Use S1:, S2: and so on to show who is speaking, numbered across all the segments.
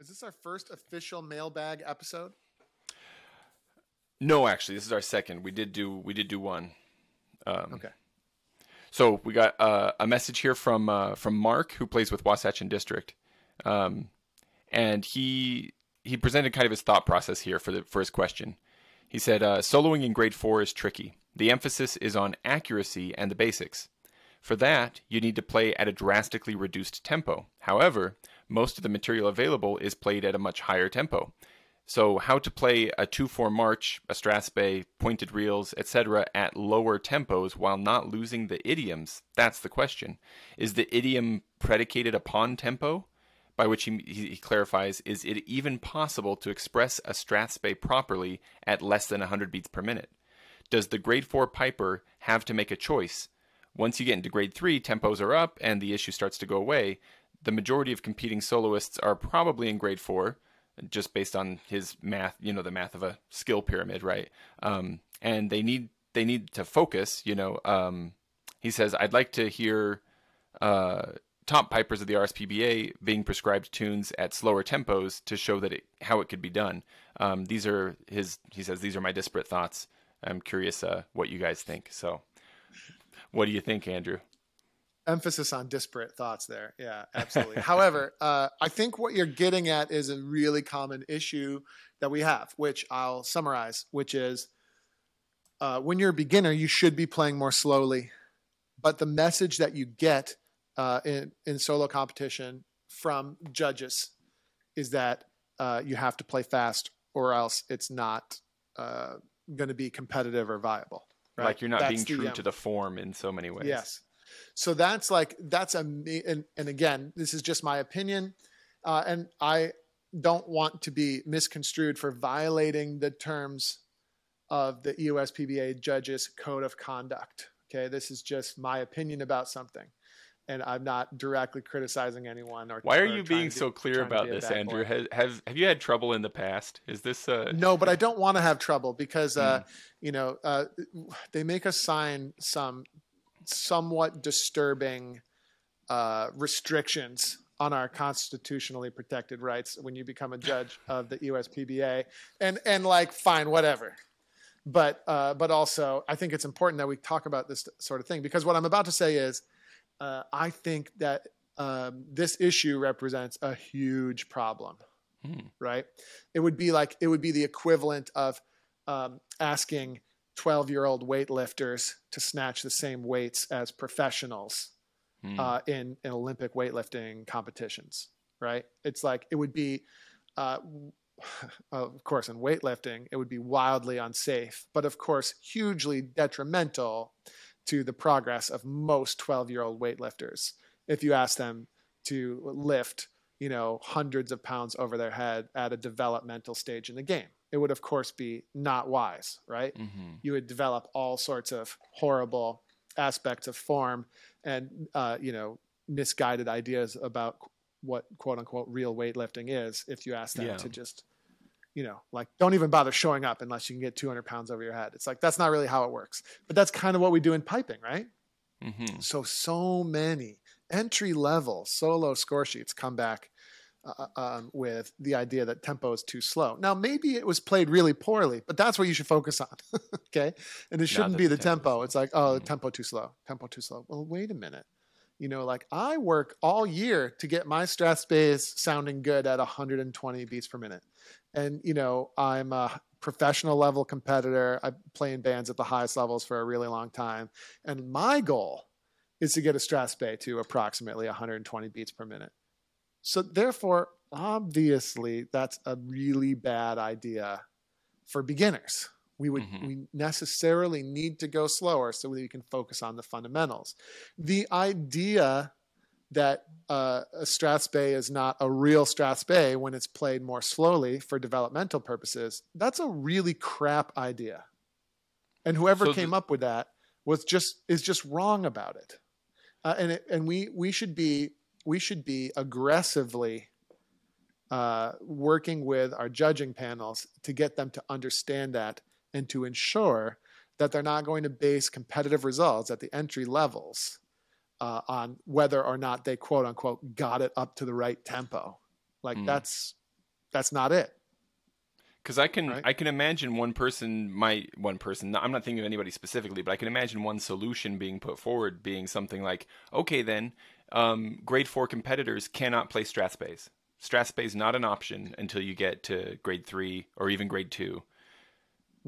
S1: Is this our first official mailbag episode?
S2: No, actually, this is our second. We did do we did do one. Um,
S1: Okay.
S2: So we got uh, a message here from uh, from Mark, who plays with Wasatch and District, um, and he he presented kind of his thought process here for the for his question. He said, uh, "Soloing in grade four is tricky. The emphasis is on accuracy and the basics. For that, you need to play at a drastically reduced tempo. However, most of the material available is played at a much higher tempo." So, how to play a 2 4 march, a strathspey, pointed reels, etc., at lower tempos while not losing the idioms? That's the question. Is the idiom predicated upon tempo? By which he, he, clarifies, is it even possible to express a strathspey properly at less than 100 beats per minute? Does the grade 4 piper have to make a choice? Once you get into grade 3, tempos are up and the issue starts to go away. The majority of competing soloists are probably in grade 4 just based on his math, you know, the math of a skill pyramid, right? Um, and they need they need to focus. You know, um, he says, I'd like to hear uh, top pipers of the RSPBA being prescribed tunes at slower tempos to show that it, how it could be done. Um, these are his. He says these are my disparate thoughts. I'm curious uh, what you guys think. So, what do you think, Andrew?
S1: emphasis on disparate thoughts there. Yeah, absolutely. However, uh, I think what you're getting at is a really common issue that we have, which I'll summarize, which is uh, when you're a beginner, you should be playing more slowly, but the message that you get uh, in in solo competition from judges is that uh, you have to play fast, or else it's not uh, going to be competitive or viable. Right?
S2: Like you're not
S1: That's
S2: being
S1: the,
S2: true
S1: um,
S2: to the form in so many ways.
S1: Yes. So that's like that's a and, and again, this is just my opinion, uh, and I don't want to be misconstrued for violating the terms of the E EUSPBA judges code of conduct. Okay, this is just my opinion about something, and I'm not directly criticizing anyone. Or
S2: Why are
S1: or
S2: you being so clear about this, Andrew?
S1: boy.
S2: Have, have you had trouble in the past? Is this uh
S1: No, but I don't want to have trouble because uh,
S2: Mm.
S1: you know uh, they make us sign some somewhat disturbing uh, restrictions on our constitutionally protected rights when you become a judge of the USPBA, and and like fine, whatever. But uh, but also, I think it's important that we talk about this sort of thing because what I'm about to say is, uh, I think that um, this issue represents a huge problem
S2: hmm.
S1: right? It would be like it would be the equivalent of um, asking 12 year old weightlifters to snatch the same weights as professionals
S2: Hmm.
S1: uh, in, in Olympic weightlifting competitions, right? It's like it would be, uh, of course, in weightlifting, it would be wildly unsafe, but of course, hugely detrimental to the progress of most 12 year old weightlifters if you ask them to lift you know hundreds of pounds over their head at a developmental stage in the game it would of course be not wise right
S2: Mhm.
S1: you would develop all sorts of horrible aspects of form and uh, you know misguided ideas about what quote unquote real weightlifting is if you ask them
S2: Yeah.
S1: to just you know like don't even bother showing up unless you can get 200 pounds over your head it's like that's not really how it works but that's kind of what we do in piping right
S2: Mhm.
S1: so so many entry level solo score sheets come back uh, um, with the idea that tempo is too slow. Now maybe it was played really poorly, but that's what you should focus on. okay, and it shouldn't be
S2: the tempo's
S1: tempo. It's like oh,
S2: Mhm.
S1: tempo too slow, tempo too slow. Well, wait a minute. You know, like I work all year to get my Strathspeys sounding good at 120 beats per minute, and you know I'm a professional level competitor. I play in bands at the highest levels for a really long time, and my goal is to get a Strathspey to approximately 120 beats per minute. So therefore, obviously, that's a really bad idea for beginners. We would
S2: Mhm.
S1: we necessarily need to go slower so that we can focus on the fundamentals. The idea that uh, a Strathspey is not a real Strathspey when it's played more slowly for developmental purposes, that's a really crap idea. And whoever
S2: So
S1: came
S2: the-
S1: up with that was just is just wrong about it. Uh, and it, and we we should be we should be aggressively uh, working with our judging panels to get them to understand that and to ensure that they're not going to base competitive results at the entry levels uh, on whether or not they quote unquote got it up to the right tempo. Like
S2: Mm.
S1: that's that's not it.
S2: Because I can
S1: Right.
S2: I can imagine one person my one person I'm not thinking of anybody specifically, but I can imagine one solution being put forward being something like, okay then, um, grade four competitors cannot play. Strathspey is not an option until you get to grade three or even grade 2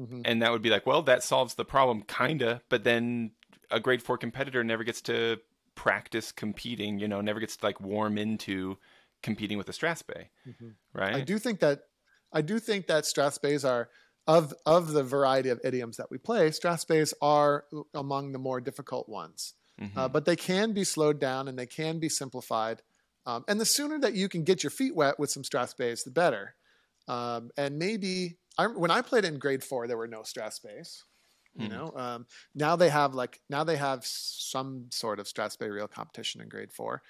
S1: Mhm.
S2: and that would be like, well, that solves the problem, kinda, but then a grade four competitor never gets to practice competing, you know, never gets to like warm into competing with a Strathspey,
S1: Mhm.
S2: right?
S1: I do think that I do think that Strathspeys are of of the variety of idioms that we play. Strathspeys are among the more difficult ones,
S2: Mhm.
S1: uh, but they can be slowed down and they can be simplified. Um, and the sooner that you can get your feet wet with some Strathspeys, the better. Um, and maybe I, when I played in grade four, there were no Strathspeys. You
S2: Hmm.
S1: know, um, now they have like now they have some sort of Strathspey reel competition in grade four,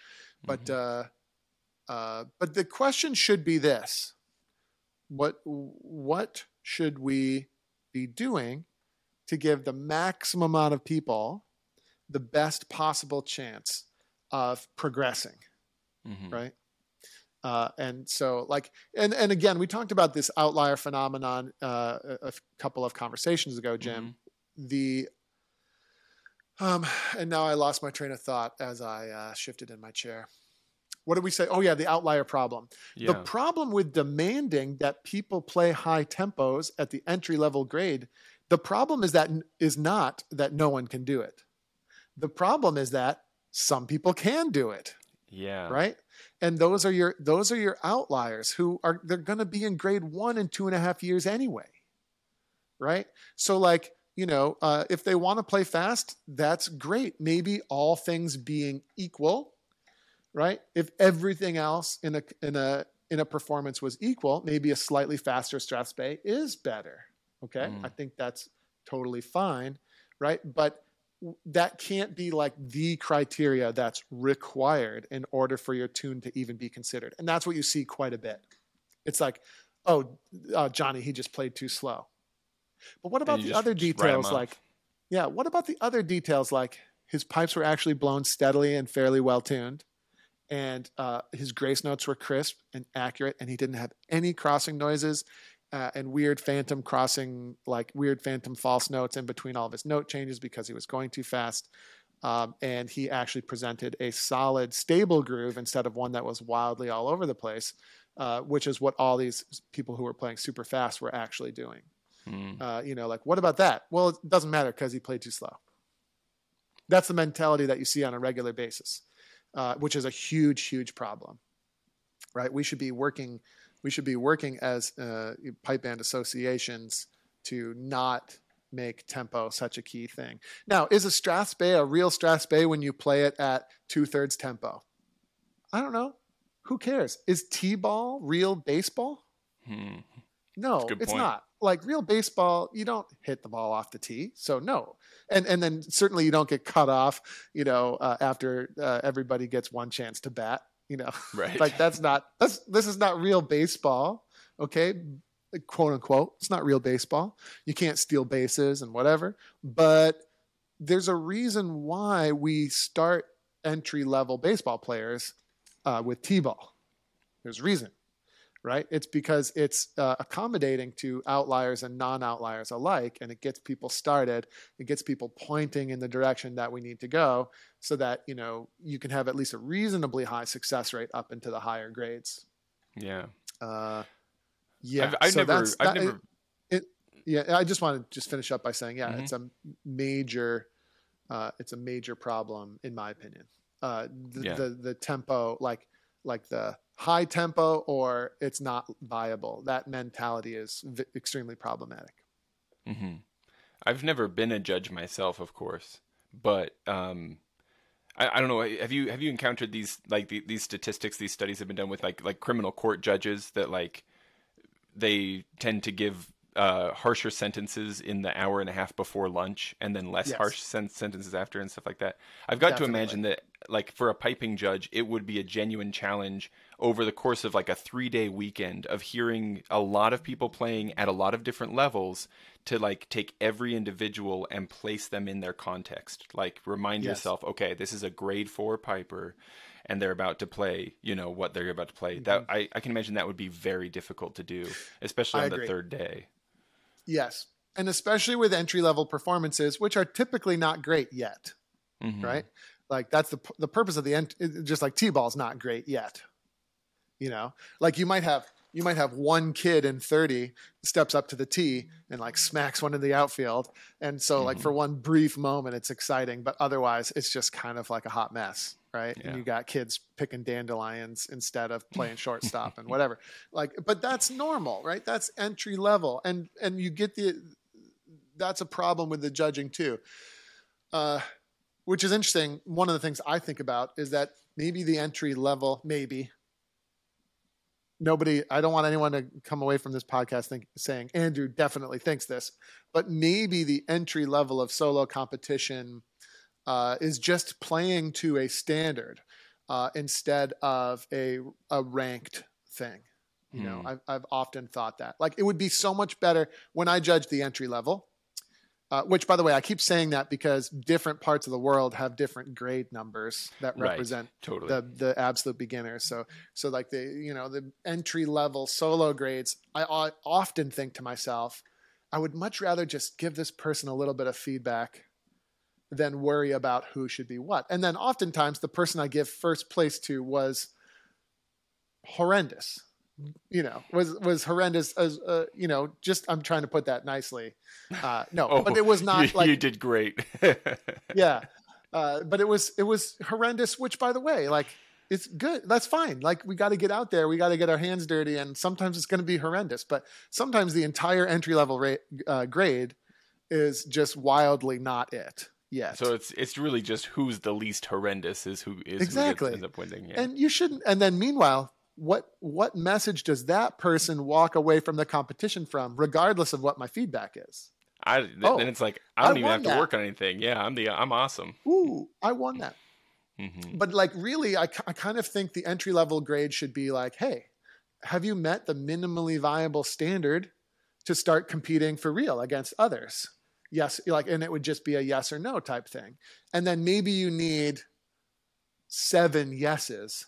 S1: but
S2: Mhm.
S1: uh, uh, but the question should be this: what what should we be doing to give the maximum amount of people the best possible chance of progressing?
S2: Mhm.
S1: right? Uh, and so, like, and and again, we talked about this outlier phenomenon uh, a, a couple of conversations ago, Jim. The um, and now I lost my train of thought as I uh, shifted in my chair. What did we say? Oh yeah, the outlier problem.
S2: Yeah.
S1: The problem with demanding that people play high tempos at the entry level grade, the problem is that is not that no one can do it. The problem is that some people can do it
S2: yeah.
S1: right and those are your those are your outliers who are they're going to be in grade one in two and a half years anyway right? So like you know uh, if they want to play fast that's great. Maybe all things being equal right? If everything else in a in a in a performance was equal maybe a slightly faster strathspey is better okay?
S2: Mm.
S1: i think that's totally fine right? But that can't be like the criteria that's required in order for your tune to even be considered. And that's what you see quite a bit. It's like, oh, uh, Johnny, he just played too slow. But what about the other
S2: just write 'em
S1: details? Like, yeah, what about the other details? Like his pipes were actually blown steadily and fairly well tuned, and uh, his grace notes were crisp and accurate, and he didn't have any crossing noises. Uh, and weird phantom crossing, like weird phantom false notes in between all of his note changes because he was going too fast. Um, and he actually presented a solid, stable groove instead of one that was wildly all over the place, uh, which is what all these people who were playing super fast were actually doing.
S2: Mm.
S1: Uh, you know, like what about that? Well, it doesn't matter because he played too slow. That's the mentality that you see on a regular basis, uh, which is a huge, huge problem. Right? We should be working. We should be working as uh, pipe band associations to not make tempo such a key thing. Now, is a Strathspey a real Strathspey when you play it at two thirds tempo? I don't know. Who cares? Is T-ball real baseball?
S2: Hmm.
S1: No,
S2: That's a good
S1: it's not. Like real baseball, you don't hit the ball off the tee, so no. And and then certainly you don't get cut off, you know, uh, after uh, everybody gets one chance to bat. You know,
S2: Right.
S1: like that's not that's this is not real baseball. Okay, quote unquote, it's not real baseball. You can't steal bases and whatever. But there's a reason why we start entry level baseball players uh, with t-ball. There's a reason right? It's because it's uh, accommodating to outliers and non-outliers alike, and it gets people started. It gets people pointing in the direction that we need to go, so that you know you can have at least a reasonably high success rate up into the higher grades.
S2: Yeah.
S1: Uh, yeah,
S2: I've, I've
S1: so
S2: never.
S1: that's-
S2: I've
S1: that-
S2: never.
S1: yeah, I just want to just finish up by saying, yeah,
S2: Mhm.
S1: it's a major, uh, it's a major problem in my opinion. Uh, the,
S2: Yeah.
S1: the the tempo, like like the high tempo, or it's not viable. That mentality is v- extremely problematic.
S2: hmm I've never been a judge myself, of course, but um, I, I don't know. Have you have you encountered these like the, these statistics? These studies have been done with like like criminal court judges that like they tend to give uh, harsher sentences in the hour and a half before lunch, and then less
S1: Yes.
S2: harsh sen- sentences after, and stuff like that. I've got
S1: Definitely.
S2: to imagine that like for a piping judge, it would be a genuine challenge over the course of like a three day weekend of hearing a lot of people playing at a lot of different levels to like take every individual and place them in their context. Like remind yes. yourself, okay, this is a grade four piper and they're about to play, you know, what they're about to play. Mm-hmm. That I, I can imagine that would be very difficult to do, especially I on agree. the third day.
S1: Yes. And especially with entry level performances, which are typically not great yet. Mm-hmm. Right? Like that's the the purpose of the end just like T-ball is not great yet. You know? Like you might have you might have one kid in 30 steps up to the tee and like smacks one in the outfield. And so, mm-hmm. like, for one brief moment, it's exciting, but otherwise, it's just kind of like a hot mess, right? Yeah. And you got kids picking dandelions instead of playing shortstop and whatever. Like, but that's normal, right? That's entry level. And, and you get the, that's a problem with the judging too. Uh, which is interesting. One of the things I think about is that maybe the entry level, maybe nobody i don't want anyone to come away from this podcast think, saying andrew definitely thinks this but maybe the entry level of solo competition uh, is just playing to a standard uh, instead of a, a ranked thing you know hmm. I've, I've often thought that like it would be so much better when i judge the entry level uh, which, by the way, I keep saying that because different parts of the world have different grade numbers that represent
S2: right, totally.
S1: the the absolute beginners. So, so like the you know the entry level solo grades, I, I often think to myself, I would much rather just give this person a little bit of feedback than worry about who should be what. And then oftentimes the person I give first place to was horrendous you know was was horrendous as uh, you know just i'm trying to put that nicely uh no oh, but it was not
S2: you,
S1: like
S2: you did great
S1: yeah uh but it was it was horrendous which by the way like it's good that's fine like we got to get out there we got to get our hands dirty and sometimes it's going to be horrendous but sometimes the entire entry level rate uh, grade is just wildly not it yet.
S2: So it's it's really just who's the least horrendous is who is
S1: exactly
S2: who ends up winning.
S1: Yeah. And you shouldn't. And then meanwhile, what what message does that person walk away from the competition from, regardless of what my feedback is?
S2: I oh, then it's like I don't I even have that. to work on anything. Yeah, I'm the I'm awesome.
S1: Ooh, I won that. Mm-hmm. But like really, I, I kind of think the entry level grade should be like, hey, have you met the minimally viable standard to start competing for real against others? Yes, like, and it would just be a yes or no type thing. And then maybe you need seven yeses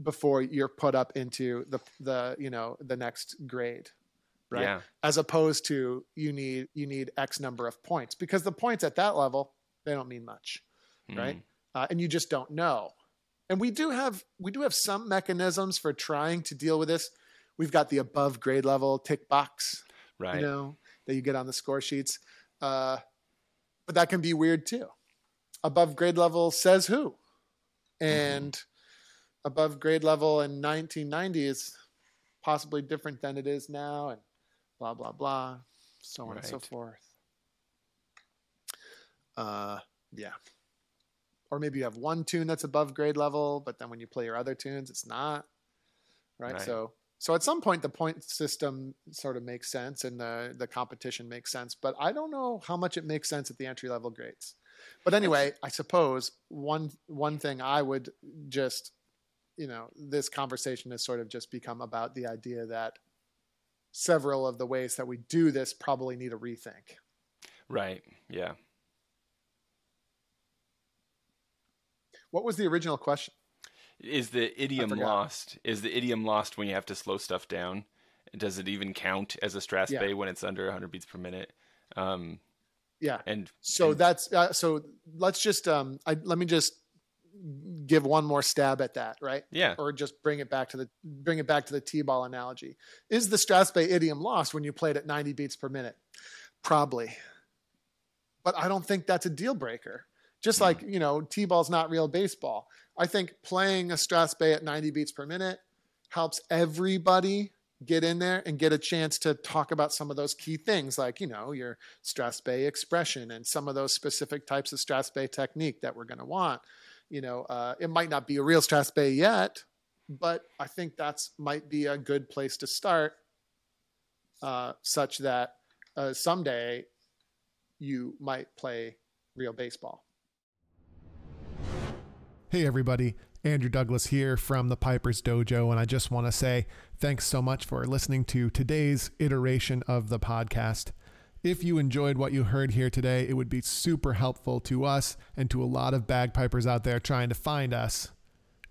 S1: before you're put up into the the you know the next grade right? Yeah. as opposed to you need you need x number of points because the points at that level they don't mean much mm. right? Uh, and you just don't know. And we do have we do have some mechanisms for trying to deal with this. We've got the above grade level tick box
S2: right.
S1: you know that you get on the score sheets. Uh, but that can be weird too. Above grade level says who. Mm-hmm. and mm-hmm above grade level in 1990 is possibly different than it is now, and blah blah blah, so on right. and so forth. Uh, yeah. Or maybe you have one tune that's above grade level, but then when you play your other tunes, it's not. Right. right. So so at some point the point system sort of makes sense and the the competition makes sense, but I don't know how much it makes sense at the entry level grades. But anyway, I suppose one one thing I would just you know, this conversation has sort of just become about the idea that several of the ways that we do this probably need a rethink.
S2: Right. Yeah.
S1: What was the original question?
S2: Is the idiom lost? Is the idiom lost when you have to slow stuff down? Does it even count as a Strathspey yeah. when it's under 100 beats per minute? Um,
S1: yeah.
S2: And
S1: so
S2: and,
S1: that's uh, so. Let's just um, I, let me just give one more stab at that, right?
S2: Yeah.
S1: Or just bring it back to the bring it back to the T-ball analogy. Is the Strathspey idiom lost when you play it at 90 beats per minute? Probably. But I don't think that's a deal breaker. Just mm. like, you know, T-ball's not real baseball. I think playing a Strathspey at 90 beats per minute helps everybody get in there and get a chance to talk about some of those key things like you know your Strathspey expression and some of those specific types of Strathspey technique that we're going to want you know, uh, it might not be a real Strathspey yet, but I think that's might be a good place to start, uh, such that uh, someday you might play real baseball.
S3: Hey, everybody.
S1: Andrew Douglas here from the Piper's Dojo, and I just want to say thanks so much for listening to today's iteration of the podcast. If you enjoyed what you heard here today, it would be super helpful to us and to a lot of bagpipers out there trying to find us.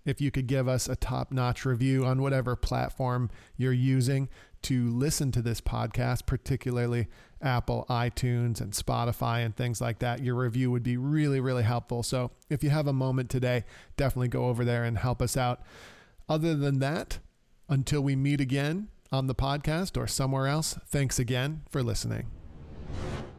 S1: If you could give us a top notch review on whatever platform you're using to listen to this podcast, particularly Apple, iTunes, and Spotify, and things like that, your review would be really, really helpful. So if you have a moment today, definitely go over there and help us out. Other than that, until we meet again on the podcast or somewhere else, thanks again for listening you